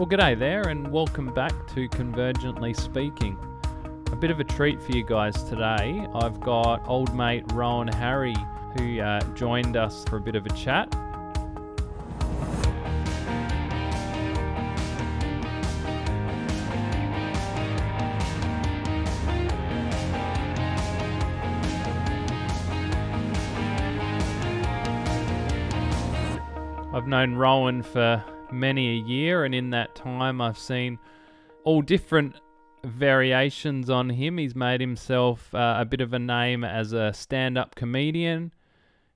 Well, g'day there, and welcome back to Convergently Speaking. A bit of a treat for you guys today. I've got old mate Rowan Harry who uh, joined us for a bit of a chat. I've known Rowan for many a year, and in that time, I've seen all different variations on him. He's made himself uh, a bit of a name as a stand up comedian,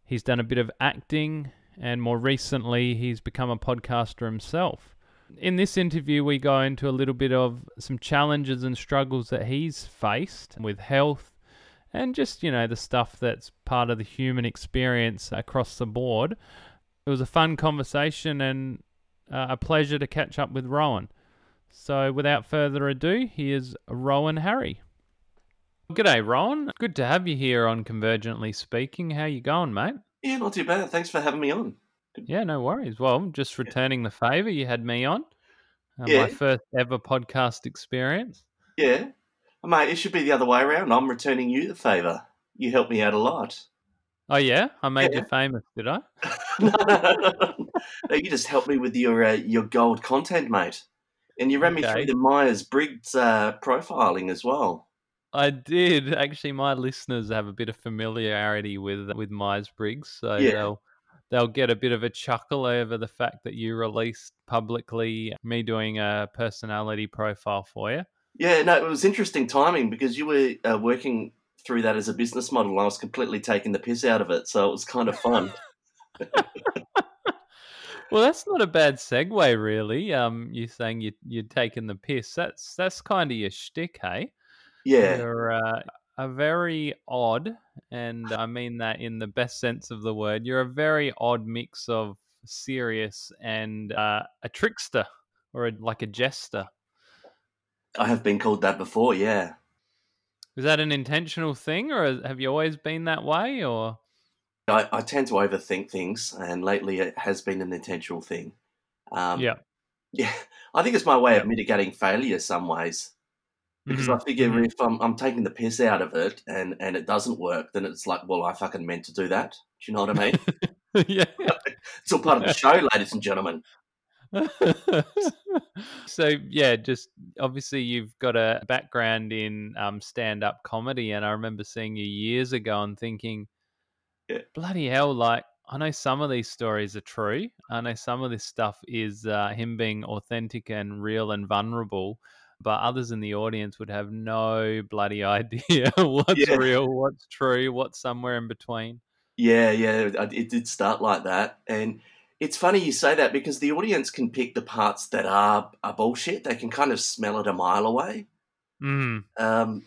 he's done a bit of acting, and more recently, he's become a podcaster himself. In this interview, we go into a little bit of some challenges and struggles that he's faced with health and just, you know, the stuff that's part of the human experience across the board. It was a fun conversation and uh, a pleasure to catch up with Rowan. So, without further ado, here's Rowan Harry. G'day, Rowan. Good to have you here on Convergently Speaking. How you going, mate? Yeah, not too bad. Thanks for having me on. Yeah, no worries. Well, just returning the favour. You had me on. Uh, Yeah. My first ever podcast experience. Yeah. Mate, it should be the other way around. I'm returning you the favour. You helped me out a lot. Oh, yeah? I made Yeah. you famous, did I? no, you just helped me with your uh, your gold content, mate. And you ran me through the Myers Briggs uh, profiling as well. I did. Actually, my listeners have a bit of familiarity with with Myers Briggs, so Yeah. they'll they'll get a bit of a chuckle over the fact that you released publicly me doing a personality profile for you. Yeah, no, it was interesting timing because you were uh, working through that as a business model. I was completely taking the piss out of it, so it was kind of fun. Well, that's not a bad segue, really. Um, you saying you you're taking the piss. That's that's kind of your shtick, hey? yeah, You're uh, a very odd, and I mean that in the best sense of the word. You're a very odd mix of serious and uh, a trickster, or a, like a jester. I have been called that before. Yeah. Is that an intentional thing, or have you always been that way? Or I, I tend to overthink things, and lately it has been an intentional thing. Um, yeah, yeah, I think it's my way Yeah. of mitigating failure some ways because Mhm, I figure mhm. if I'm, I'm taking the piss out of it and, and it doesn't work, then it's like, well, I fucking meant to do that. Do you know what I mean? yeah. it's all part of the show, ladies and gentlemen. so yeah, just obviously you've got a background in um, stand-up comedy, and I remember seeing you years ago and thinking, Yeah. bloody hell! Like I know some of these stories are true. I know some of this stuff is uh, him being authentic and real and vulnerable. But others in the audience would have no bloody idea what's Yeah. real, what's true, what's somewhere in between. Yeah, yeah, it did start like that. And it's funny you say that because the audience can pick the parts that are, are bullshit. They can kind of smell it a mile away. Mm. Um,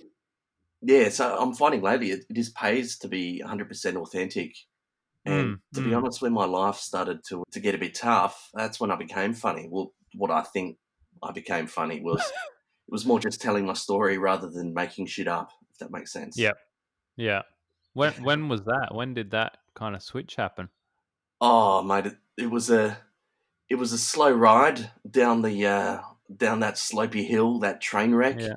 yeah, so I'm finding lately it, it just pays to be 100% authentic. And Mm, to be mm. honest, when my life started to to get a bit tough, that's when I became funny. Well, what I think I became funny was it was more just telling my story rather than making shit up. If that makes sense. Yep. Yeah. When when was that? When did that kind of switch happen? Oh, mate, it, was a it was a slow ride down the uh, down that slopey hill, that train wreck. Yeah.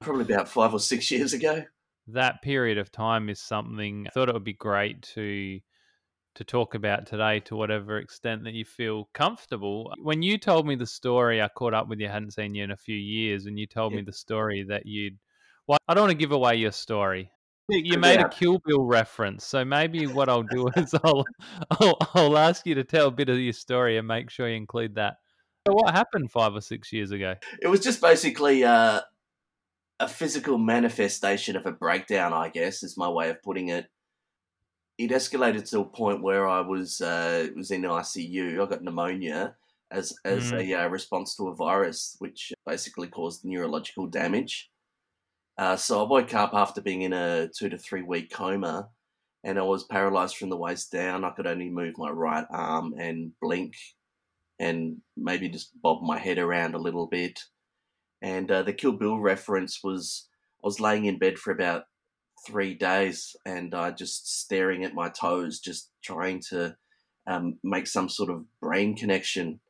Probably about five or six years ago. That period of time is something I thought it would be great to to talk about today to whatever extent that you feel comfortable. When you told me the story, I caught up with you, I hadn't seen you in a few years, and you told Yeah. me the story that you'd well, I don't want to give away your story. You made a. Kill Bill reference, so maybe what I'll do is I'll, I'll I'll ask you to tell a bit of your story and make sure you include that. So what happened five or six years ago? It was just basically uh, a physical manifestation of a breakdown, I guess, is my way of putting it. It escalated to a point where I was uh, was in ICU. I got pneumonia as as Mm. a uh, response to a virus, which basically caused neurological damage. Uh, so I woke up after being in a two to three week coma, and I was paralyzed from the waist down. I could only move my right arm and blink, and maybe just bob my head around a little bit. And uh, the Kill Bill reference was I was laying in bed for about three days and uh, just staring at my toes, just trying to um, make some sort of brain connection.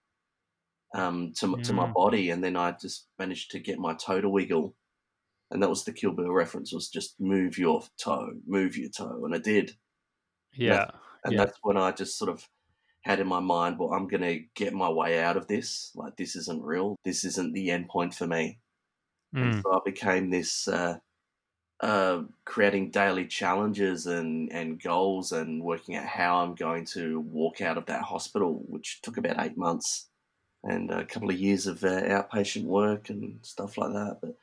um, to to my Mm. body, and then I just managed to get my toe to wiggle, and that was the Kill Bill reference. Was just move your toe, move your toe, and I did, Yeah. and Yeah. that's when I just sort of had in my mind, well, I'm gonna get my way out of this. Like this isn't real. This isn't the end point for me. And Mm. so I became this uh, uh, creating daily challenges and, and goals and working out how I'm going to walk out of that hospital, which took about eight months and a couple of years of uh, outpatient work and stuff like that. But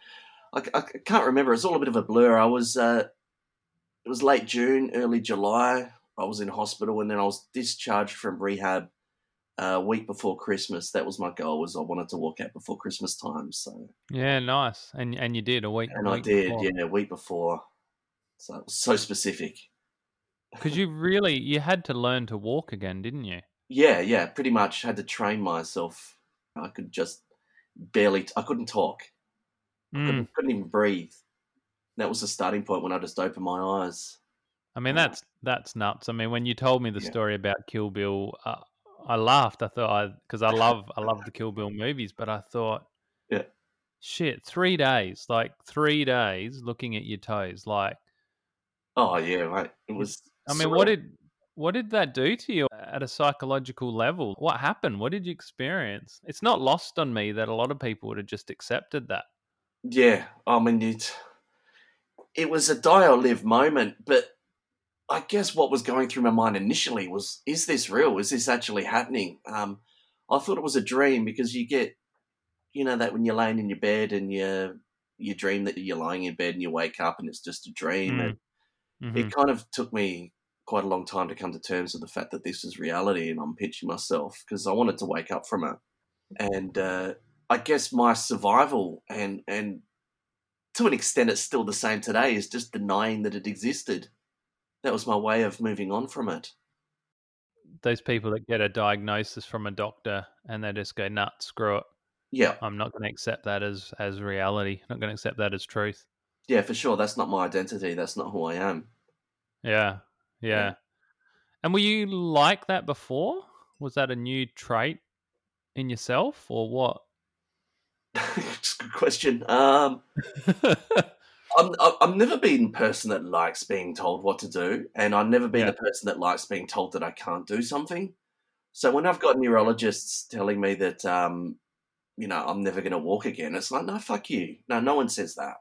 I, I can't remember. It's all a bit of a blur. I was uh, it was late June, early July. I was in hospital and then I was discharged from rehab a week before Christmas. That was my goal. Was I wanted to walk out before Christmas time. So Yeah, nice. And and you did a week. and I week did, before. yeah, a week before. So it was so specific. Because you really you had to learn to walk again, didn't you? Yeah, yeah, pretty much had to train myself. I could just barely, I couldn't talk. I Mm. couldn't, couldn't even breathe. That was the starting point when I just opened my eyes. I mean, that's that's nuts. I mean, when you told me the Yeah. story about Kill Bill, uh, I laughed. I thought I because I love I love the Kill Bill movies, but I thought, Yeah. shit, three days, like three days looking at your toes, like. Oh yeah, right. It was. I mean, what did what did that do to you at a psychological level? What happened? What did you experience? It's not lost on me that a lot of people would have just accepted that. Yeah, I mean it. It was a die or live moment, but I guess what was going through my mind initially was: Is this real? Is this actually happening? Um, I thought it was a dream because you get, you know, that when you're laying in your bed and you you dream that you're lying in bed and you wake up and it's just a dream. Mm. And Mhm. it kind of took me quite a long time to come to terms with the fact that this is reality and I'm pitching myself because I wanted to wake up from it. And uh, I guess my survival and and to an extent it's still the same today is just denying that it existed. That was my way of moving on from it. Those people that get a diagnosis from a doctor and they just go, "Nut, screw it. Yeah, I'm not going to accept that as as reality. Not going to accept that as truth." yeah, for sure. That's not my identity. That's not who I am. Yeah, yeah. Yeah. And were you like that before? Was that a new trait in yourself, or what? It's a good question. Um, I'm, I've never been a person that likes being told what to do, and I've never been Yeah. a person that likes being told that I can't do something. So when I've got neurologists telling me that, um, you know, I'm never going to walk again, it's like, no, fuck you. No, no one says that.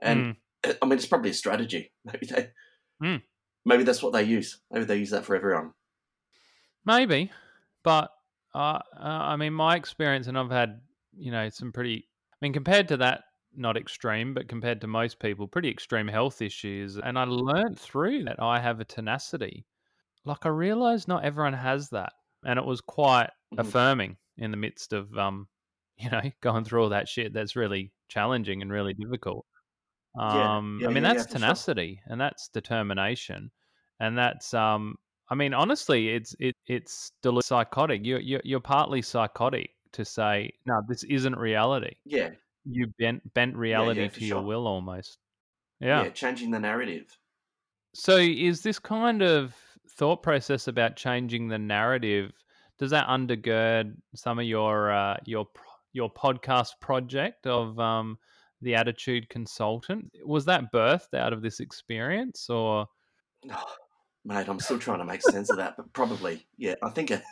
And Mm. I mean, it's probably a strategy. Maybe they, Mm. maybe that's what they use. Maybe they use that for everyone. Maybe, but uh, uh, I mean, my experience, and I've had you know some pretty. I mean, compared to that, not extreme, but compared to most people, pretty extreme health issues. And I learned through that I have a tenacity. Like I realized not everyone has that, and it was quite Mhm. affirming in the midst of um, you know, going through all that shit. That's really challenging and really difficult. Um, yeah, I mean, yeah, that's yeah, for sure. tenacity and that's determination, and that's um. I mean, honestly, it's it it's still psychotic. You're you're, you're partly psychotic to say no, this isn't reality. Yeah, You bent bent reality for to your sure. will almost. yeah, Yeah. changing the narrative. So is this kind of thought process about changing the narrative? Does that undergird some of your uh, your your podcast project of um, the Attitude Consultant? Was that birthed out of this experience, or Mate, I'm still trying to make sense of that, but probably, yeah. I think it,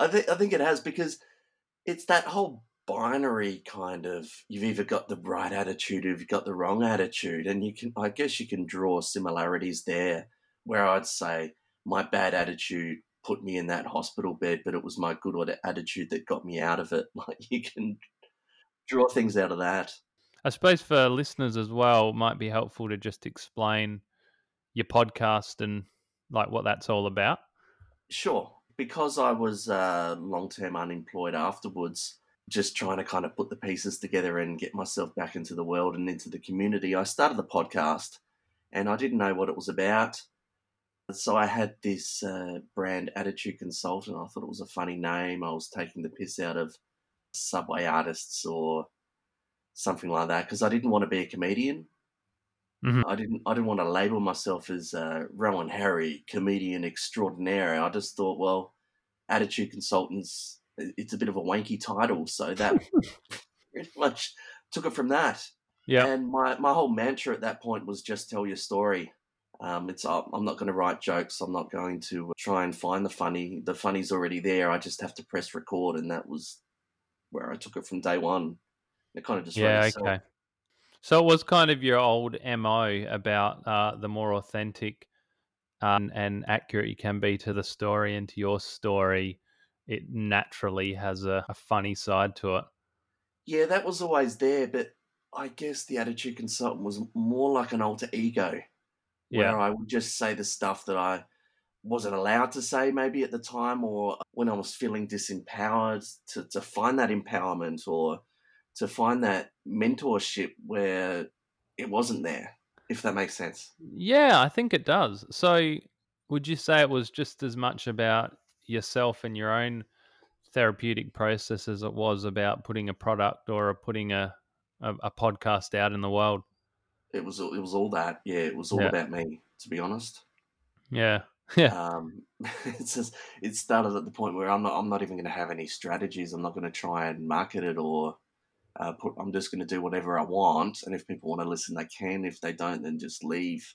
I think I think it has because it's that whole binary kind of you've either got the right attitude or you've got the wrong attitude, and you can I guess you can draw similarities there. Where I'd say my bad attitude put me in that hospital bed, but it was my good atti- attitude that got me out of it. Like you can draw things out of that. I suppose for listeners as well, it might be helpful to just explain your podcast and like what that's all about. Sure. Because I was uh, long term unemployed afterwards, just trying to kind of put the pieces together and get myself back into the world and into the community, I started the podcast and I didn't know what it was about. So I had this uh, brand Attitude Consultant. I thought it was a funny name. I was taking the piss out of subway artists or something like that because I didn't want to be a comedian. Mhm. I didn't. I didn't want to label myself as uh, Rowan Harry, comedian extraordinaire. I just thought, well, attitude consultants. it's a bit of a wanky title, so that pretty much took it from that. Yeah. And my, my whole mantra at that point was just tell your story. Um, it's I'm not going to write jokes. I'm not going to try and find the funny. The funny's already there. I just have to press record, and that was where I took it from day one. It kind of just yeah, okay. So it was kind of your old mo about uh, the more authentic um, and accurate you can be to the story and to your story. It naturally has a, a funny side to it. Yeah, that was always there, but I guess the attitude consultant was more like an alter ego, where Yeah. I would just say the stuff that I wasn't allowed to say maybe at the time, or when I was feeling disempowered, to, to find that empowerment or to find that mentorship where it wasn't there, if that makes sense. Yeah, I think it does. So would you say it was just as much about yourself and your own therapeutic process as it was about putting a product or putting a, a, a podcast out in the world? It was it was all that. Yeah, it was all Yeah. about me, to be honest. Yeah. Yeah. Um, it's just it started at the point where I'm not I'm not even going to have any strategies. I'm not going to try and market it or uh, put. I'm just going to do whatever I want, and if people want to listen, they can. If they don't, then just leave.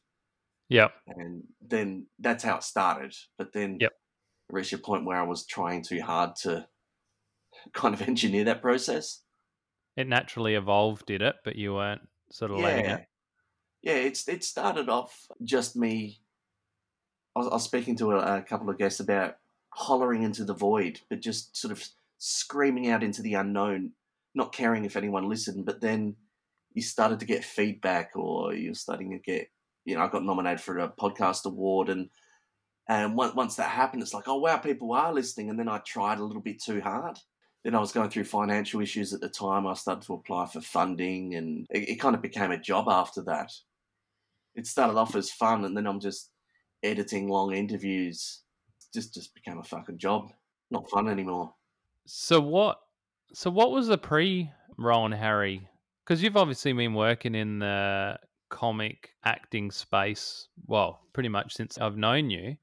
Yeah. And then that's how it started. But then Yep. it reached a point where I was trying too hard to kind of engineer that process. It naturally evolved, did it? But you weren't sort of letting Yeah, it. yeah. It's it started off just me. I was, I was speaking to a, a couple of guests about hollering into the void, but just sort of screaming out into the unknown, not caring if anyone listened. But then you started to get feedback, or you're starting to get, you know, I got nominated for a podcast award, and and once that happened, it's like, oh wow, people are listening. And then I tried a little bit too hard. Then I was going through financial issues at the time. I started to apply for funding, and it, it kind of became a job after that. It started off as fun, and then I'm just editing long interviews. Just just became a fucking job. Not fun anymore. So what? So what was the pre Rowan Harry? Because you've obviously been working in the comic acting space. Well, pretty much since I've known you.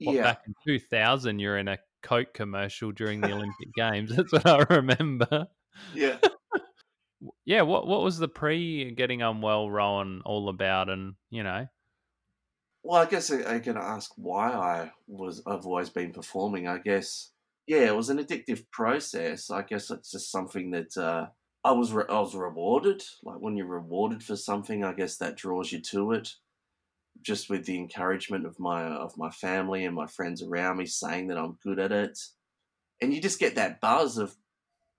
What, yeah, back in 2000, you're in a Coke commercial during the Olympic Games. That's what I remember. yeah. Yeah, what what was the pre getting unwell Rowan all about? And you know, Well, I guess I, I can ask why I was. I've always been performing. I guess. Yeah, it was an addictive process. I guess it's just something that uh, I was. Re- I was rewarded. Like when you're rewarded for something, I guess that draws you to it. Just with the encouragement of my of my family and my friends around me saying that I'm good at it, and you just get that buzz of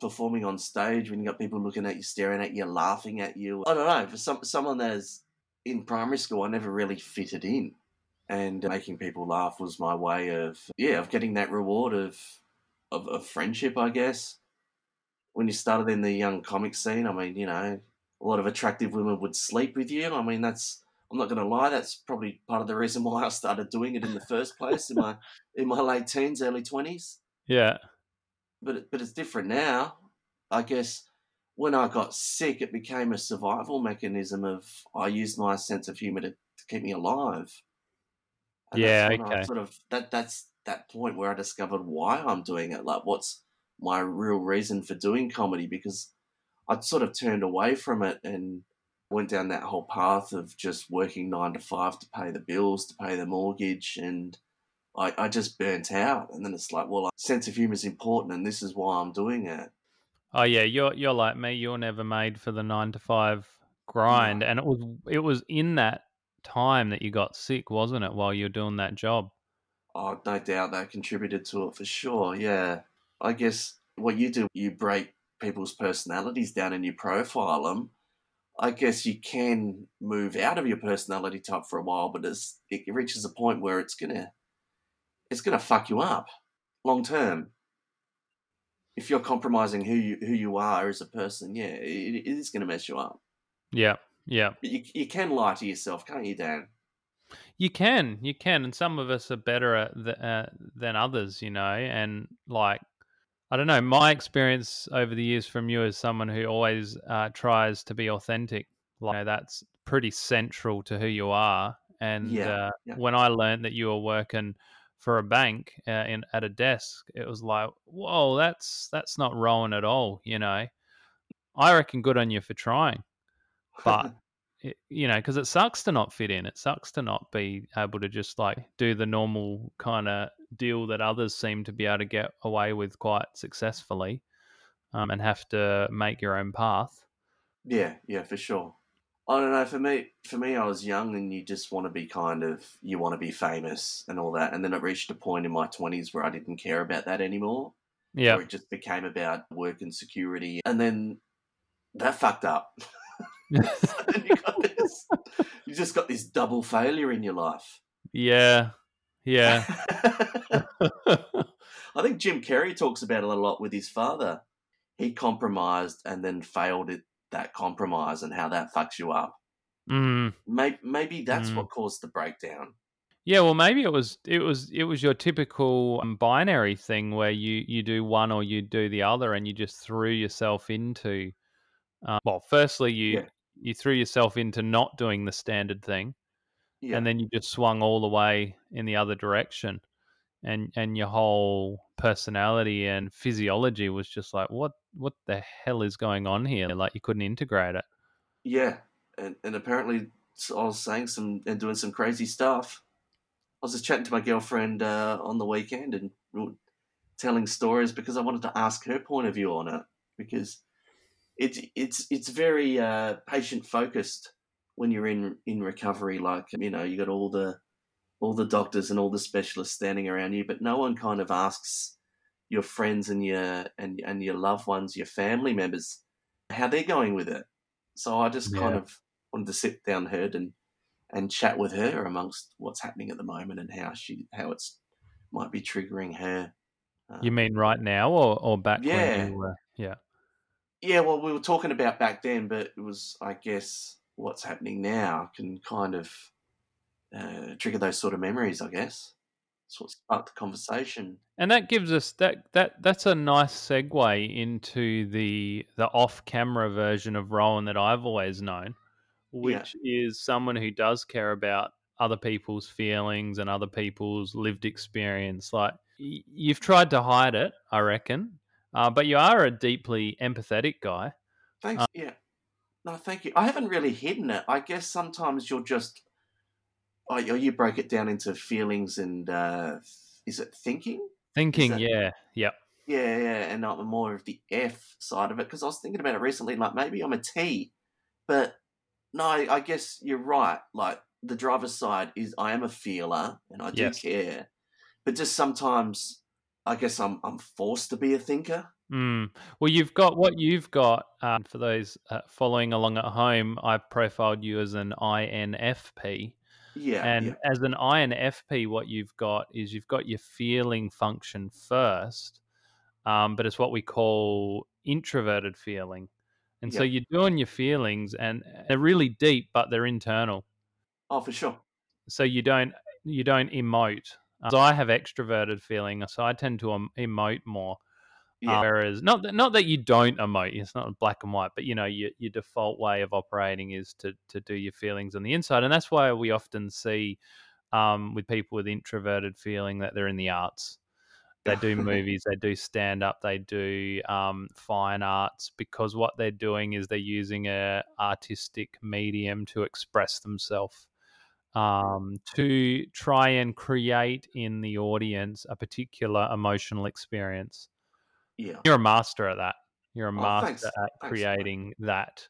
performing on stage when you got people looking at you, staring at you, laughing at you. I don't know. For some someone that's in primary school, I never really fitted in, and making people laugh was my way of yeah of getting that reward of of, of friendship, I guess. When you started in the young comic scene, I mean, you know, a lot of attractive women would sleep with you. I mean, that's I'm not going to lie. That's probably part of the reason why I started doing it in the first place in my in my late teens, early twenties yeah, but it- but it's different now. I guess when I got sick, it became a survival mechanism. Of I used my sense of humor to, to keep me alive. Yeah, that's I okay. sort of that that's that point where I discovered why I'm doing it. Like, what's my real reason for doing comedy? Because I'd sort of turned away from it and went down that whole path of just working nine to five to pay the bills, to pay the mortgage, and I, I just burnt out. And then it's like, well, a sense of humor is important, and this is why I'm doing it. oh yeah, you're you're like me. You're never made for the nine to five grind, and it was it was in that time that you got sick, wasn't it? While you're doing that job. Oh, no doubt that contributed to it for sure. Yeah. I guess what you do, you break people's personalities down and you profile them. I guess you can move out of your personality type for a while, but it's, it reaches a point where it's gonna it's gonna fuck you up long term. If you're compromising who you who you are as a person, yeah, it, it is gonna mess you up. Yeah, yeah. But you you can lie to yourself, can't you, Dan? You can, you can, and some of us are better at th- uh, than others, you know. And like, I don't know, my experience over the years from you as someone who always uh, tries to be authentic, like you know, that's pretty central to who you are. And Yeah, uh, yeah. when I learned that you were working for a bank uh, in at a desk. It was like, whoa, that's that's not Rowan at all. You know, I reckon good on you for trying, but it, you know, because it sucks to not fit in. It sucks to not be able to just like do the normal kind of deal that others seem to be able to get away with quite successfully, um, and have to make your own path. Yeah, yeah, for sure. I don't know. For me, for me, I was young, and you just want to be kind of you want to be famous and all that. And then it reached a point in my twenties where I didn't care about that anymore. Yeah, it just became about work and security, and then that fucked up. And you, got this, you just got this double failure in your life. yeah, yeah. I think Jim Carrey talks about it a lot with his father. He compromised and then failed at that compromise and how that fucks you up. mm. Maybe, maybe that's Mm. what caused the breakdown. Yeah, well, maybe it was it was it was your typical um, binary thing where you you do one or you do the other, and you just threw yourself into. Uh, well, firstly, you Yeah. You threw yourself into not doing the standard thing, Yeah. and then you just swung all the way in the other direction, and and your whole personality and physiology was just like, what what the hell is going on here? Like you couldn't integrate it. yeah. And, and apparently, I was saying some and doing some crazy stuff. I was just chatting to my girlfriend uh, on the weekend and telling stories because I wanted to ask her point of view on it because it's it's it's very uh, patient focused when you're in in recovery. Like you know, you got all the all the doctors and all the specialists standing around you, but no one kind of asks your friends and your and and your loved ones, your family members, how they're going with it. So I just kind of wanted to sit down her and and chat with her amongst what's happening at the moment and how she how it's might be triggering her. You Um, mean right now or or back Yeah. when you were? Yeah. Yeah, well, we were talking about back then, but it was, I guess, what's happening now can kind of uh, trigger those sort of memories. I guess that's what sparked the conversation. And that gives us that that that's a nice segue into the the off-camera version of Rowan that I've always known, which is someone who does care about other people's feelings and other people's lived experience. Like y- you've tried to hide it, I reckon, uh, but you are a deeply empathetic guy. Thanks. yeah. No, thank you. I haven't really hidden it. I guess sometimes you'll just, oh, you you break it down into feelings and uh, is it thinking? Thinking, that- yeah, yeah, Yeah, yeah, and I'm more of the F side of it because I was thinking about it recently. Like maybe I'm a T, but no, I I guess you're right. Like the driver's side is I am a feeler and I do Yes. care, but just sometimes I guess I'm I'm forced to be a thinker. Mm. Well, you've got what you've got. Um, for those uh, following along at home, I've profiled you as an INFP. Yeah, and yeah, as an INFP, what you've got is you've got your feeling function first, um, but it's what we call introverted feeling. And so you're doing your feelings, and they're really deep, but they're internal. oh for sure. So you don't you don't emote. Uh, so I have extroverted feeling, so I tend to em- emote more. Yeah, Uh, whereas not that, not that you don't emote, it's not black and white, but you know your your default way of operating is to to do your feelings on the inside, and that's why we often see um, with people with introverted feeling that they're in the arts. They do movies, they do stand up, they do um, fine arts because what they're doing is they're using a artistic medium to express themselves um, to try and create in the audience a particular emotional experience. yeah, You're a master at that. You're a Oh, master thanks. at Thanks, creating that.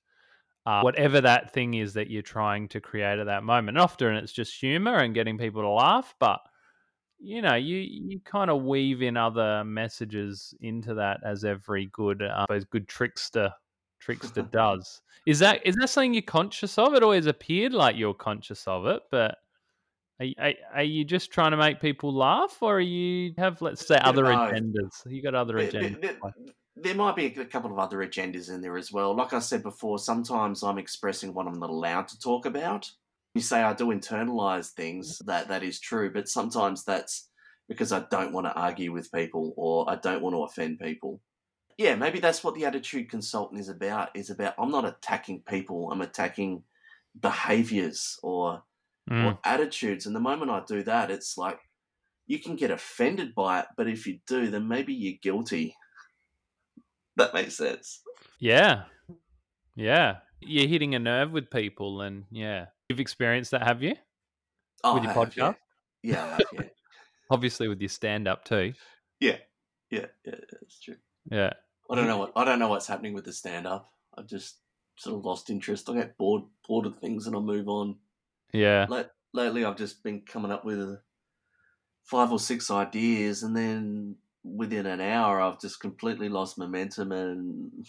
Uh, whatever that thing is that you're trying to create at that moment. And often it's just humor and getting people to laugh, but you know, you you kind of weave in other messages into that as every good, uh, good trickster trickster does. Is that is that something you're conscious of? It always appeared like you're conscious of it, but are, are, are you just trying to make people laugh, or are you have let's say other agendas? You got other There, there- agendas. there- there might be a couple of other agendas in there as well. Like I said before, sometimes I'm expressing what I'm not allowed to talk about. You say I do internalize things, that that is true, but sometimes that's because I don't want to argue with people or I don't want to offend people. Yeah, maybe that's what the attitude consultant is about. Is about I'm not attacking people, I'm attacking behaviors or Mm, or attitudes. And the moment I do that, it's like you can get offended by it, but if you do, then maybe you're guilty. that makes sense. Yeah. Yeah. You're hitting a nerve with people and yeah. You've experienced that, have you? Oh, with your have, podcast? Yeah, yeah, have, yeah. Obviously with your stand up too. yeah, yeah, yeah, it's true. Yeah. I don't know what I don't know what's happening with the stand up. I've just sort of lost interest. I get bored bored of things and I move on. Yeah. Late, lately, I've just been coming up with five or six ideas, and then within an hour, I've just completely lost momentum and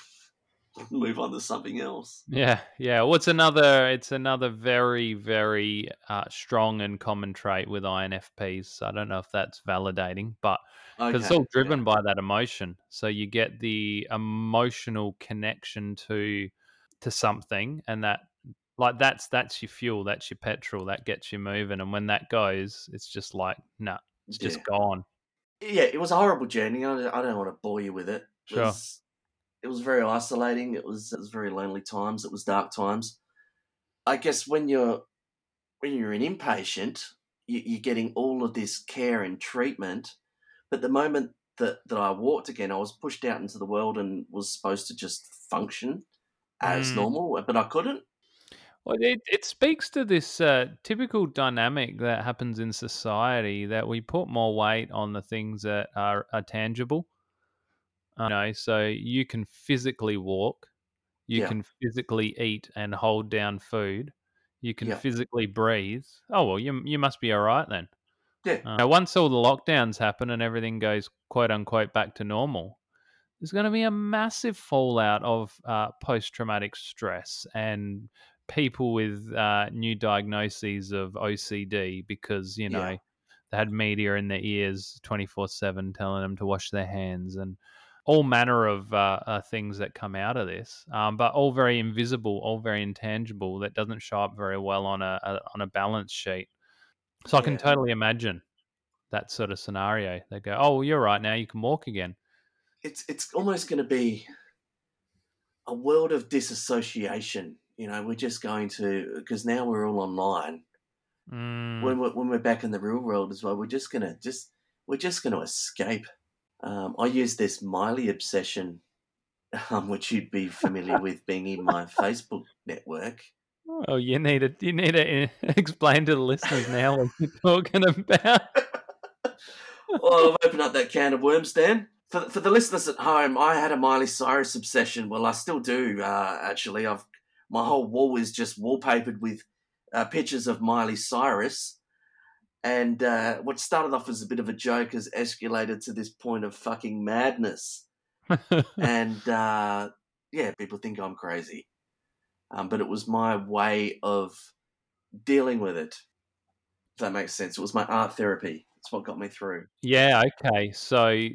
move on to something else. Yeah, yeah. Well, it's another, it's another very, very uh, strong and common trait with INFPs. I don't know if that's validating, but because it's all driven yeah. by that emotion, so you get the emotional connection to to something, and that like that's that's your fuel, that's your petrol, that gets you moving, and when that goes, it's just like nah, it's just Yeah. gone. yeah, it was a horrible journey. I, I don't want to bore you with it. It Sure. was, it was very isolating. It was it was very lonely times. It was dark times. I guess when you're when you're an inpatient, you, you're getting all of this care and treatment. But the moment that, that I walked again, I was pushed out into the world and was supposed to just function as Mm. normal, but I couldn't. Well, it, it speaks to this uh, typical dynamic that happens in society that we put more weight on the things that are, are tangible. You know, so you can physically walk, you Yeah. can physically eat and hold down food, you can Yeah. physically breathe. Oh well, you you must be all right then. Yeah. Uh, once all the lockdowns happen and everything goes quote unquote back to normal, there's going to be a massive fallout of uh, post traumatic stress and people with uh, new diagnoses of OCD because, you know, Yeah. they had media in their ears 24 7 telling them to wash their hands and all manner of uh, uh, things that come out of this, um, but all very invisible, all very intangible that doesn't show up very well on a, a on a balance sheet. So I can totally imagine that sort of scenario. They go, "Oh, well, you're right now. You can walk again." It's it's almost going to be a world of disassociation. You know, we're just going to because now we're all online. Mm, when we're, when we're back in the real world as well, we're just gonna just we're just gonna escape. Um, I use this Miley obsession, um, which you'd be familiar with being in my Facebook network. oh, you need to you need to explain to the listeners now what you're talking about. well, I've opened up that can of worms, Dan. For, for the listeners at home, I had a Miley Cyrus obsession. Well, I still do. Uh, actually, I've my whole wall is just wallpapered with uh, pictures of Miley Cyrus. And uh, what started off as a bit of a joke has escalated to this point of fucking madness. and uh, yeah, people think I'm crazy. Um, but it was my way of dealing with it. If that makes sense. It was my art therapy. It's what got me through. yeah. Okay. So,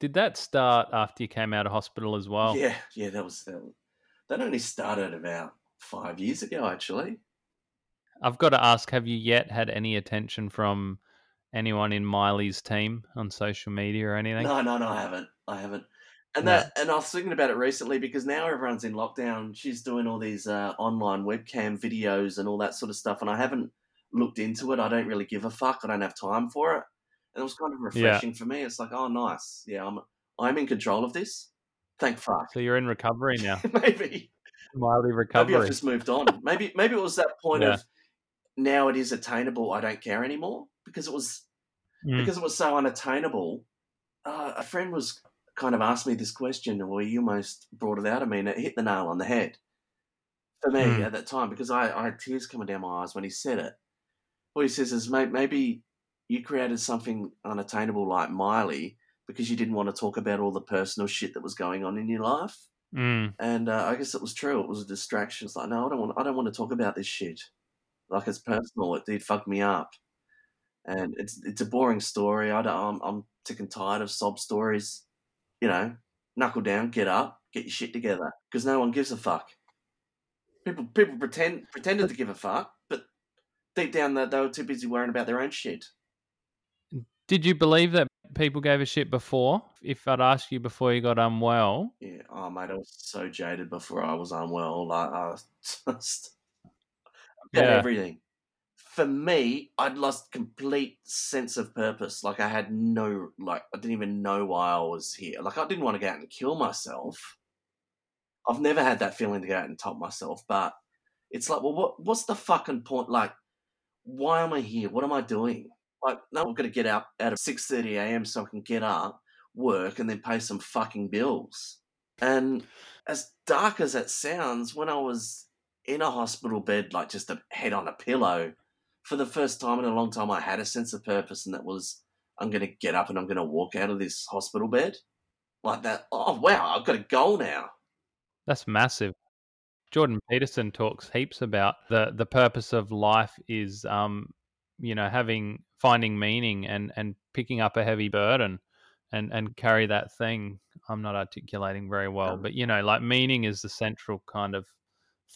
did that start after you came out of hospital as well? Yeah, yeah, that was that. That only started about five years ago, actually. I've got to ask: Have you yet had any attention from anyone in Miley's team on social media or anything? No, no, no, I haven't. I haven't. And No. that, and I was thinking about it recently because now everyone's in lockdown. She's doing all these uh, online webcam videos and all that sort of stuff, and I haven't looked into it. I don't really give a fuck. I don't have time for it. And it was kind of refreshing for me. It's like, oh, nice. Yeah, I'm I'm in control of this. Thank fuck. So you're in recovery now. maybe Miley maybe recovery. I've just moved on. Maybe maybe it was that point Yeah. of now it is attainable. I don't care anymore because it was Mm. because it was so unattainable. Uh, a friend was kind of asked me this question, and well, you almost brought it out of me, and it hit the nail on the head for me Hmm. at that time because I, I had tears coming down my eyes when he said it. What he says is, "Mate, maybe you created something unattainable like Miley because you didn't want to talk about all the personal shit that was going on in your life." Mm. And uh, I guess it was true. It was a distraction. It's like, no, I don't want. I don't want to talk about this shit. Like it's personal. It did fuck me up, and it's it's a boring story. I don't. I'm, I'm sick and tired of sob stories. You know, knuckle down, get up, get your shit together, because no one gives a fuck. People people pretend pretended to give a fuck, but deep down they, they were too busy worrying about their own shit. Did you believe that people gave a shit before? If I'd asked you before you got unwell, Yeah. Oh mate, I was so jaded before I was unwell. Like I was just Yeah. everything. for me, I'd lost complete sense of purpose. Like I had no, like I didn't even know why I was here. Like I didn't want to go out and kill myself. I've never had that feeling to go out and top myself, but it's like, well, what, what's the fucking point? Like, why am I here? What am I doing? Like, no, I've got to get of six thirty a.m. so I can get up, work, and then pay some fucking bills. And as dark as that sounds, when I was in a hospital bed, like just a head on a pillow, for the first time in a long time, I had a sense of purpose, and that was I'm going to get up and I'm going to walk out of this hospital bed. Like that. Oh, wow, I've got a goal now. That's massive. Jordan Peterson talks heaps about the the purpose of life is um you know having finding meaning and and picking up a heavy burden and and carry that thing I'm not articulating very well but you know like meaning is the central kind of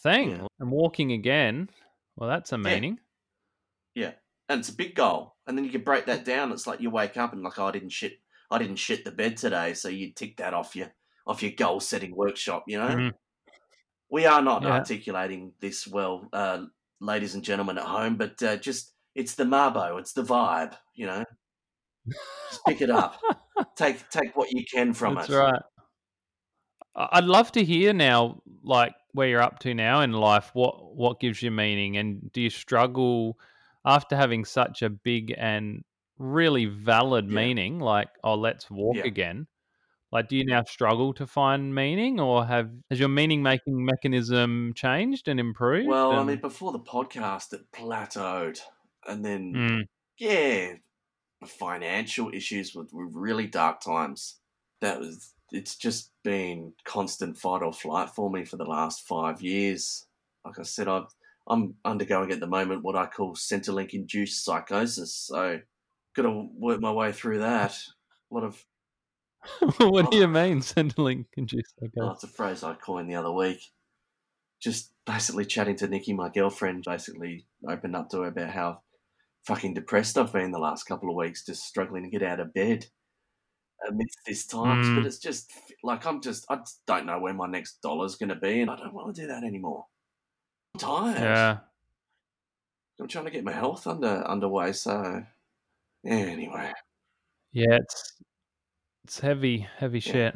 thing Yeah. and walking again well that's a meaning Yeah, and it's a big goal, and then you can break that down. It's like you wake up and like, oh, I didn't shit, I didn't shit the bed today, so you tick that off your off your goal setting workshop. You know, Mhm. we are not Yeah. articulating this well, uh, ladies and gentlemen at home, but uh, just it's the Mabo, it's the vibe. You know, just pick it up, take take what you can from That's it. right. I'd love to hear now, like where you're up to now in life. What what gives you meaning, and do you struggle after having such a big and really valid Yeah. meaning, like oh, let's walk Yeah. again? Like, do you now struggle to find meaning, or have has your meaning making mechanism changed and improved? Well, I mean, before the podcast, it plateaued, and then Mm, yeah, financial issues with really dark times. That was it's just been constant fight or flight for me for the last five years. Like I said, I've I'm undergoing at the moment what I call Centrelink induced psychosis. So got to work my way through that. A lot of what do oh. you mean, Centrelink induced? oh, Okay. it's a phrase I coined the other week. Just basically chatting to Nikki, my girlfriend, basically opened up to her about how fucking depressed I've been the last couple of weeks, just struggling to get out of bed amidst this times. Mm. But it's just like I'm just I just don't know where my next dollar's going to be, and I don't want to do that anymore. I'm tired. Yeah. I'm trying to get my health under underway. So yeah, anyway, Yeah, it's it's heavy, heavy Yeah. shit.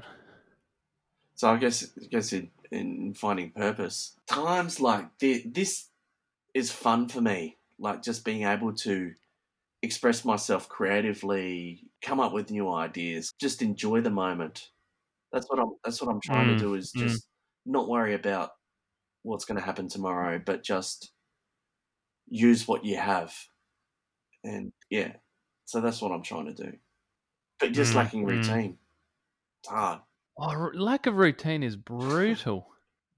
so I guess I guess in, in finding purpose, times like thi- this is fun for me. Like just being able to express myself creatively, come up with new ideas, just enjoy the moment. That's what I'm. That's what I'm trying Mm, to do. Is mm. just not worry about what's going to happen tomorrow, but just use what you have. And yeah, so that's what I'm trying to do. But just Mm, lacking mm. routine. It's hard. Oh, r- lack of routine is brutal.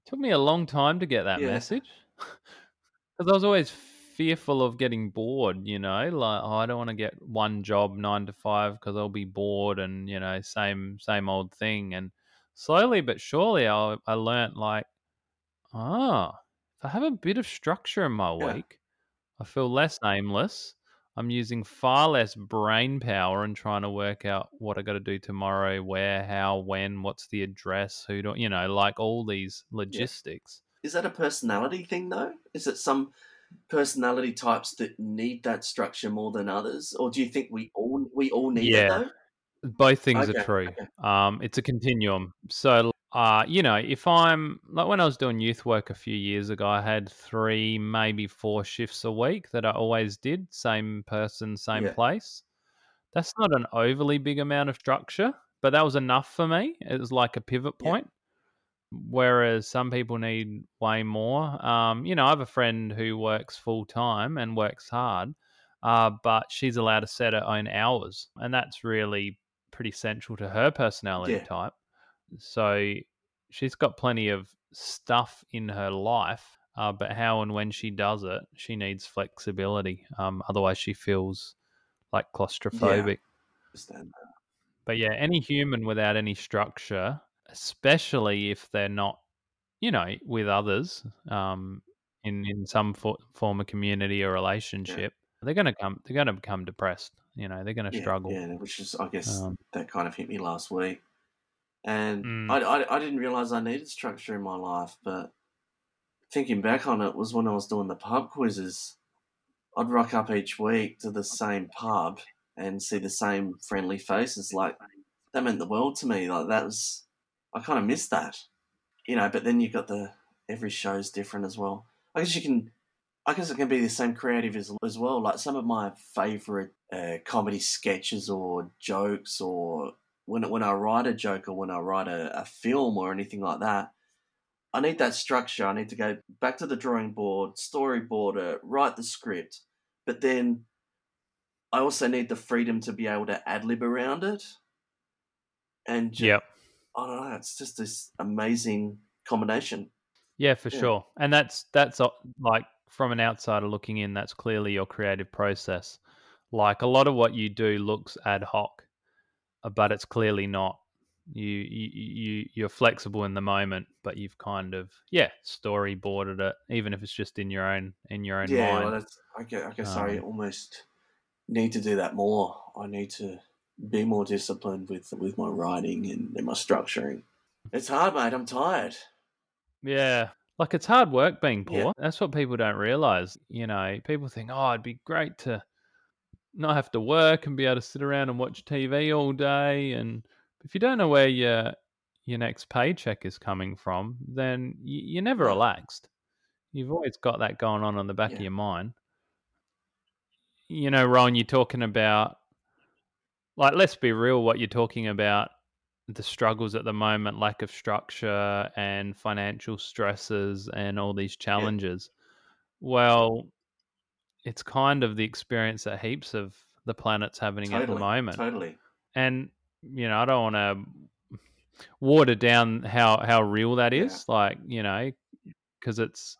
Took me a long time to get that Yeah. message because I was always fearful of getting bored. You know, like oh, I don't want to get one job nine to five because I'll be bored and you know same same old thing. And slowly but surely, I I learnt like, ah, if I have a bit of structure in my Yeah. week, I feel less aimless. I'm using far less brain power and trying to work out what I got to do tomorrow, where, how, when, what's the address, who do you know, like all these logistics. Is that a personality thing though? Is it some personality types that need that structure more than others, or do you think we all we all need Yeah. it though? Both things Okay, are true. okay. Um, it's a continuum. So, uh, you know, if I'm like when I was doing youth work a few years ago, I had three, maybe four shifts a week that I always did, same person, same Yeah. place. That's not an overly big amount of structure, but that was enough for me. It was like a pivot Yeah. Whereas some people need way more. Um, you know, I have a friend who works full time and works hard, uh, but she's allowed to set her own hours, and that's really pretty central to her personality Yeah. type. So she's got plenty of stuff in her life, uh, but how and when she does it, she needs flexibility. Um, otherwise, she feels like claustrophobic. Understand that. But yeah, any human without any structure, especially if they're not, you know, with others, um, in in some fo- form of community or relationship, they're gonna come. They're gonna become depressed. You know, they're gonna Yeah, struggle. yeah, which is I guess Um, that kind of hit me last week, and Mm. I, I I didn't realize I needed structure in my life, but thinking back on it was when I was doing the pub quizzes. I'd rock up each week to the same pub and see the same friendly faces. Like that meant the world to me. Like that was, I kind of miss that, you know. But then you've got the every show's different as well. I guess you can, I guess it can be the same creative as, as well. Like some of my favorite uh, comedy sketches or jokes, or when when I write a joke or when I write a, a film or anything like that. I need that structure. I need to go back to the drawing board, storyboard it, write the script, but then I also need the freedom to be able to ad lib around it. And ju- Yep. I don't know, it's just this amazing combination. Yeah, for Yeah. sure. And that's that's like from an outsider looking in, that's clearly your creative process. Like a lot of what you do looks ad hoc, uh, but it's clearly not. You you you you're flexible in the moment, but you've kind of yeah storyboarded it, even if it's just in your own in your own Yeah, mind. well, I guess, I guess I Um, almost need to do that more. I need to be more disciplined with with my writing and, and my structuring. It's hard, mate. I'm tired. Yeah. Like it's hard work being Yeah. poor. That's what people don't realize. You know, people think, oh, it'd be great to not have to work and be able to sit around and watch TV all day. And if you don't know where your your next paycheck is coming from, then you're never relaxed. You've always got that going on on the back of your mind. You know, Ron, you're talking about, like, let's be real, what you're talking about the struggles at the moment, lack of structure and financial stresses and all these challenges. Well, it's kind of the experience that heaps of the planet's having at the moment. totally. And you know, I don't want to water down how how real that is Yeah. Like you know, because it's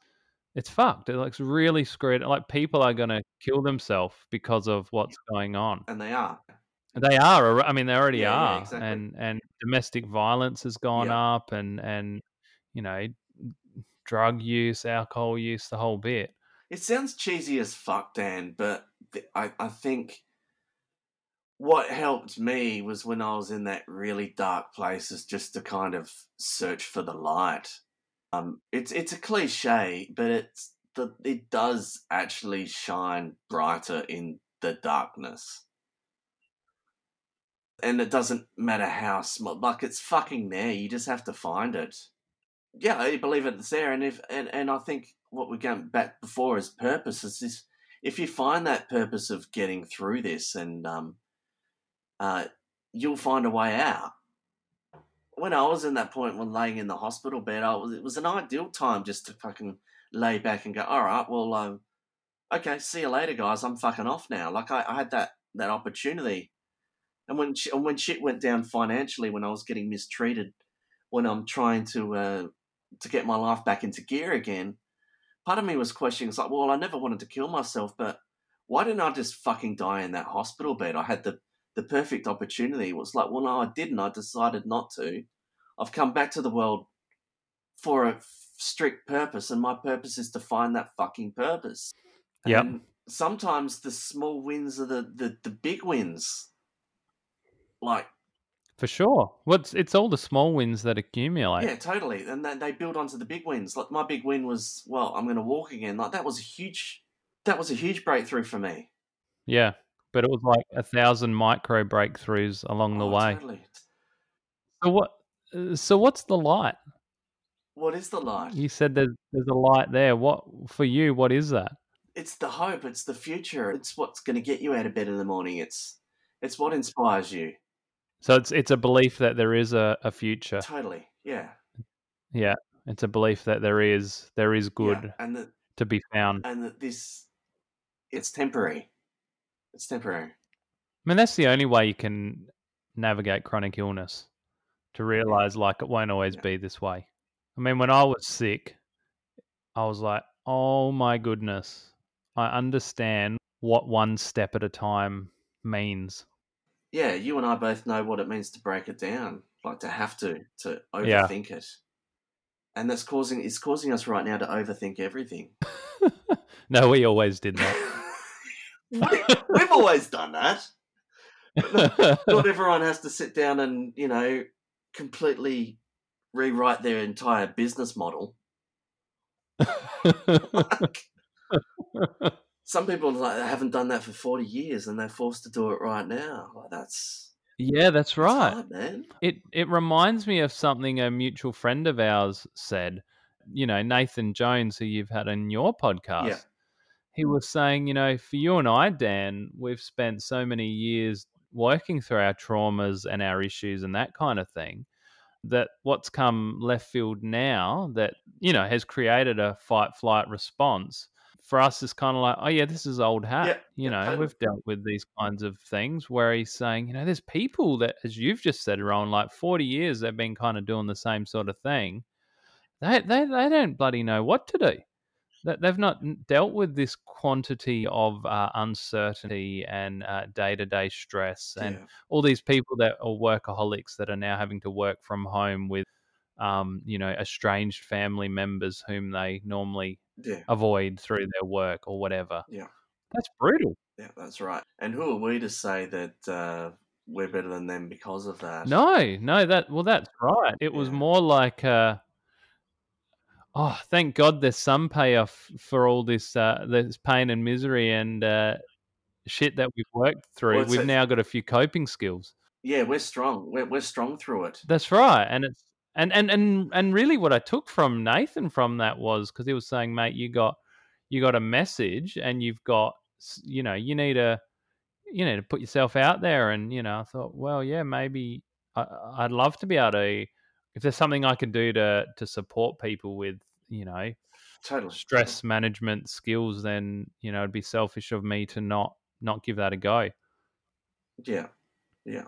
it's fucked. It looks really screwed. Like people are going to kill themselves because of what's going on. And they are. They are. I mean, they already Yeah, yeah, are. exactly. And and domestic violence has gone Yeah. up, and and you know, drug use, alcohol use, the whole bit. It sounds cheesy as fuck, Dan, but I, I think what helped me was when I was in that really dark place is just to kind of search for the light. Um, it's it's a cliche, but it's the it does actually shine brighter in the darkness. And it doesn't matter how small, like it's fucking there. You just have to find it. Yeah, I believe it's there, and if and, and I think what we're going back before is purpose. Is this if you find that purpose of getting through this, and um, uh, you'll find a way out. When I was in that point when laying in the hospital bed, I was it was an ideal time just to fucking lay back and go, all right, well, um, okay, see you later, guys. I'm fucking off now. Like I, I had that that opportunity, and when sh- and when shit went down financially, when I was getting mistreated, when I'm trying to uh, to get my life back into gear again, part of me was questioning. It's like, well, I never wanted to kill myself, but why didn't I just fucking die in that hospital bed? I had the the perfect opportunity. It was like, well, no, I didn't. I decided not to. I've come back to the world for a f- strict purpose, and my purpose is to find that fucking purpose. Yeah. Sometimes the small wins are the, the, the big wins. Like, For sure. What's it's all the small wins that accumulate. yeah, totally. And they, they build onto the big wins. Like, my big win was, well, I'm going to walk again. Like, that was a huge, that was a huge breakthrough for me. Yeah. But it was like a thousand micro breakthroughs along the Oh, way. Totally. So what? uh, So what's the light? What is the light? You said there's there's a light there. What for you? What is that? It's the hope. It's the future. It's what's going to get you out of bed in the morning. It's, it's what inspires you. So it's it's a belief that there is a, a future. Totally. Yeah. Yeah. It's a belief that there is there is good Yeah. And that, to be found. and that this, it's temporary. It's temporary. I mean, that's the only way you can navigate chronic illness to realize like it won't always Yeah. be this way. I mean, when I was sick, I was like, oh my goodness, I understand what one step at a time means. Yeah, you and I both know what it means to break it down, like to have to to Yeah. overthink it, and that's causing it's causing us right now to overthink everything. no, we always did that. we, we've always done that. Not everyone has to sit down and you know completely rewrite their entire business model. some people like they haven't done that for forty years and they're forced to do it right now. Like that's yeah, that's that's right. hard, man. It it reminds me of something a mutual friend of ours said. You know, Nathan Jones, who you've had in your podcast. Yeah. He was saying, you know, for you and I, Dan, we've spent so many years working through our traumas and our issues and that kind of thing that what's come left field now that, you know, has created a fight flight response for us is kind of like, oh yeah, this is old hat. Yeah, you know, totally. we've dealt with these kinds of things where he's saying, you know, there's people that, as you've just said, Rowan, like 40 years they've been kind of doing the same sort of thing. They they they don't bloody know what to do. That they've not dealt with this quantity of uh, uncertainty and day to day stress and Yeah. all these people that are workaholics that are now having to work from home with, um, you know, estranged family members whom they normally Yeah. avoid through their work or whatever. Yeah. That's brutal. Yeah, that's right. And who are we to say that uh, we're better than them because of that? No, no, that well, that's right. It was more like, uh, oh, thank God, there's some payoff for all this, uh, this pain and misery and uh, shit that we've worked through. Well, we've a- now got a few coping skills. Yeah, we're strong. We're, we're strong through it. That's right, and it's and and and and really, what I took from Nathan from that was because he was saying, mate, you got you got a message, and you've got you know you need to you need to put yourself out there, and you know I thought, well, yeah, maybe I, I'd love to be able to if there's something I can do to to support people with you know Totally. stress management skills, then you know it'd be selfish of me to not not give that a go. Yeah, yeah.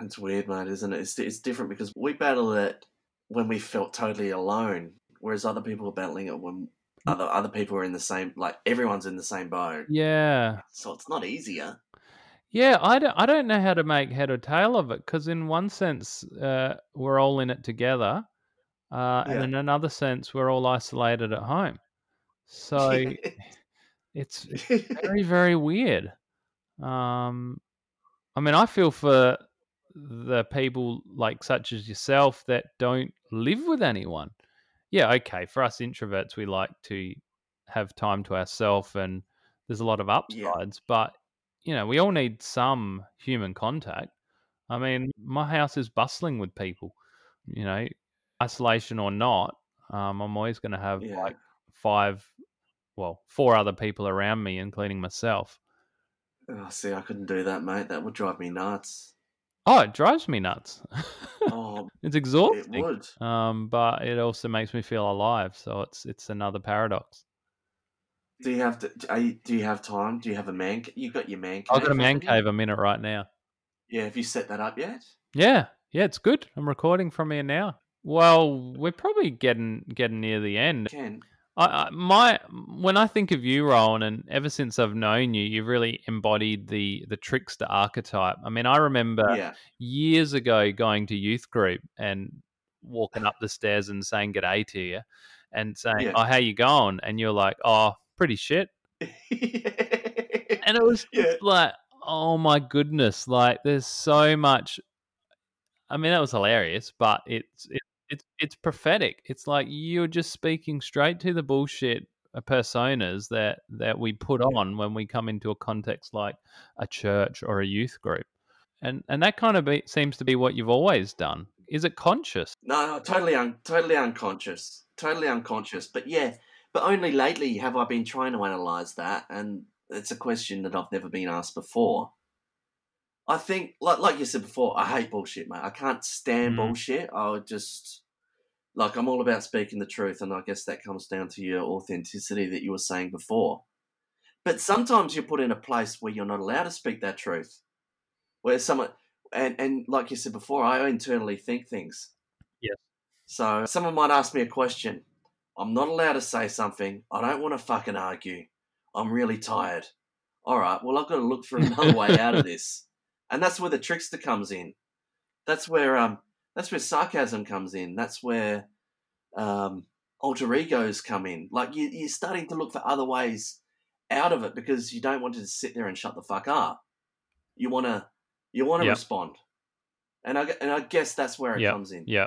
It's weird, mate, isn't it? It's, it's different because we battle it when we felt totally alone, whereas other people were battling it when other other people are in the same, like everyone's in the same boat. Yeah. So it's not easier. Yeah, I don't, I don't know how to make head or tail of it because, in one sense, uh, we're all in it together, uh, and in another sense, we're all isolated at home. So it's it's very, very weird. Um, I mean, I feel for the people like such as yourself that don't live with anyone. Yeah, okay. For us introverts, we like to have time to ourselves, and there's a lot of Yeah. upsides. But you know, we all need some human contact. I mean, my house is bustling with people. You know, isolation or not, um, I'm always going to have Yeah. like five, well, four other people around me, including myself. Oh, see, I couldn't do that, mate. That would drive me nuts. Oh, it drives me nuts. Oh, it's it exhausting. would. Um, but it also makes me feel alive. So it's it's another paradox. Do you have to? You, do you have time? Do you have a man? You got your man cave? I've got a man cave. I'm in it right now. Yeah. Have you set that up yet? Yeah, yeah, it's good. I'm recording from here now. Well, we're probably getting getting near the end. Can. I, I, my when I think of you, Rowan, and ever since I've known you, you've really embodied the the trickster archetype. I mean, I remember yeah. years ago going to youth group and walking up the stairs and saying "g'day" to you, and saying, Yeah. "Oh, how you going?" And you're like, "Oh, pretty shit." And it was just like, oh my goodness, like there's so much. I mean, that was hilarious, but it's it, it's it's prophetic. It's like you're just speaking straight to the bullshit uh, personas that that we put on when we come into a context like a church or a youth group, and and that kind of be, seems to be what you've always done. Is it conscious? No, no, totally, un- totally unconscious, totally unconscious. But yeah, but only lately have I been trying to analyze that, and it's a question that I've never been asked before. I think, like like you said before, I hate bullshit, mate. I can't stand Mhm. bullshit. I would just like I'm all about speaking the truth, and I guess that comes down to your authenticity that you were saying before. But sometimes you're put in a place where you're not allowed to speak that truth, where someone and and like you said before, I internally think things. Yes. So someone might ask me a question. I'm not allowed to say something. I don't want to fucking argue. I'm really tired. All right, well I've got to look for another way out of this. And that's where the trickster comes in. That's where um that's where sarcasm comes in. That's where um alter egos come in. Like you, you're starting to look for other ways out of it because you don't want to just sit there and shut the fuck up. You want to you want to Yep. respond. And I and I guess that's where it Yep. comes in. Yeah,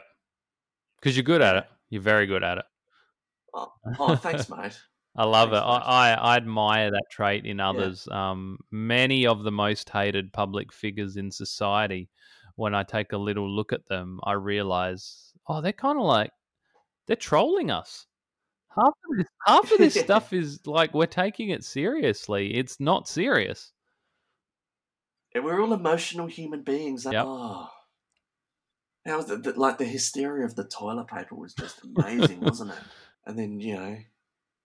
because you're good at it. You're very good at it. Oh, thanks, mate. I love it. I. I, I admire that trait in others. Um, many of the most hated public figures in society, when I take a little look at them, I realize, oh, they're kind of like they're trolling us. Half of this, half of this stuff is like we're taking it seriously. It's not serious. And we're all emotional human beings. Yep. Oh. How was the, the, like the hysteria of the toilet paper was just amazing, wasn't it? And then, you know,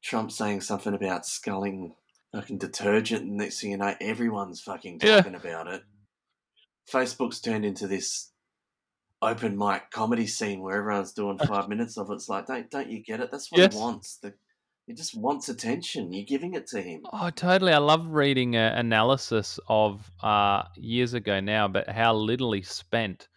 Trump saying something about sculling fucking detergent, and next thing you know, everyone's fucking Yeah. talking about it. Facebook's turned into this open mic comedy scene where everyone's doing five minutes of it. It's like, don't don't you get it? That's what Yes. he wants. The, he just wants attention. You're giving it to him. Oh, totally. I love reading an analysis of uh, years ago now, but how little he spent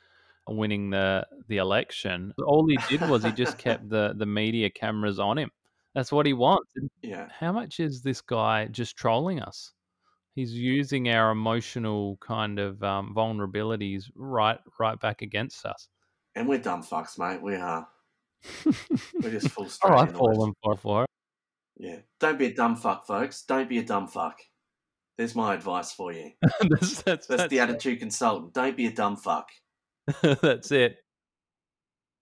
winning the the election. All he did was he just kept the the media cameras on him. That's what he wants. Yeah. How much is this guy just trolling us? He's using our emotional kind of um, vulnerabilities right right back against us. And we're dumb fucks, mate. We are. We're just full All straight right, fallen for for it. Yeah. Don't be a dumb fuck, folks. Don't be a dumb fuck. There's my advice for you. that's, that's, That's, the that's- attitude consultant. Don't be a dumb fuck. That's it.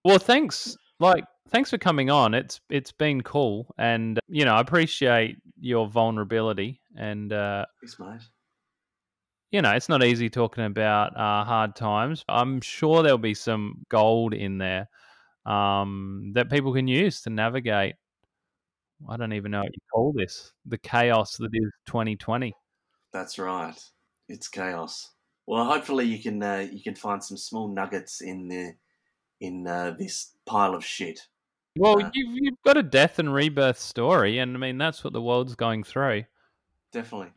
Well, thanks. Like, thanks for coming on. It's it's been cool, and you know, I appreciate your vulnerability. And uh, Thanks, mate. you know, it's not easy talking about uh, hard times. I'm sure there'll be some gold in there um, that people can use to navigate. I don't even know what you call this. The chaos that is 2020. That's right. It's chaos. Well, hopefully you can uh, you can find some small nuggets in the in uh, this pile of shit. Well, Uh, you've, you've got a death and rebirth story, and I mean that's what the world's going through. Definitely.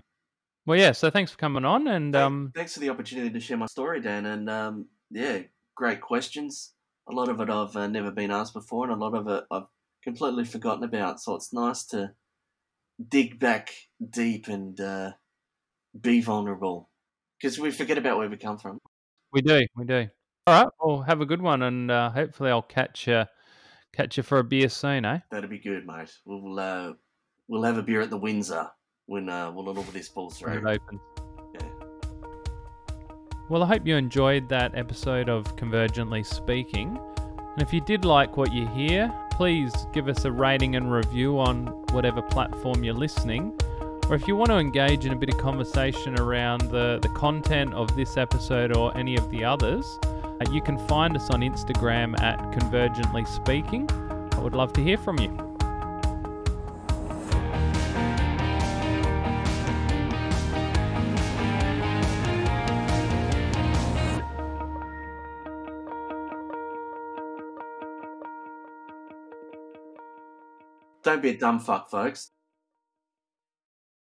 Well, yeah. So thanks for coming on, and Thank- um, thanks for the opportunity to share my story, Dan. And um, yeah, great questions. A lot of it I've uh, never been asked before, and a lot of it I've completely forgotten about. So it's nice to dig back deep and uh, be vulnerable because we forget about where we come from. we do, we do. All right. Well, have a good one, and uh, hopefully I'll catch you catch you for a beer soon, eh? That'd be good, mate. We'll uh, we'll have a beer at the Windsor when uh, when all of this falls When through. it opens. Yeah. Well, I hope you enjoyed that episode of Convergently Speaking. And if you did like what you hear, please give us a rating and review on whatever platform you're listening. Or if you want to engage in a bit of conversation around the, the content of this episode or any of the others, Uh, you can find us on Instagram at Convergently Speaking. I would love to hear from you. Don't be a dumb fuck, folks.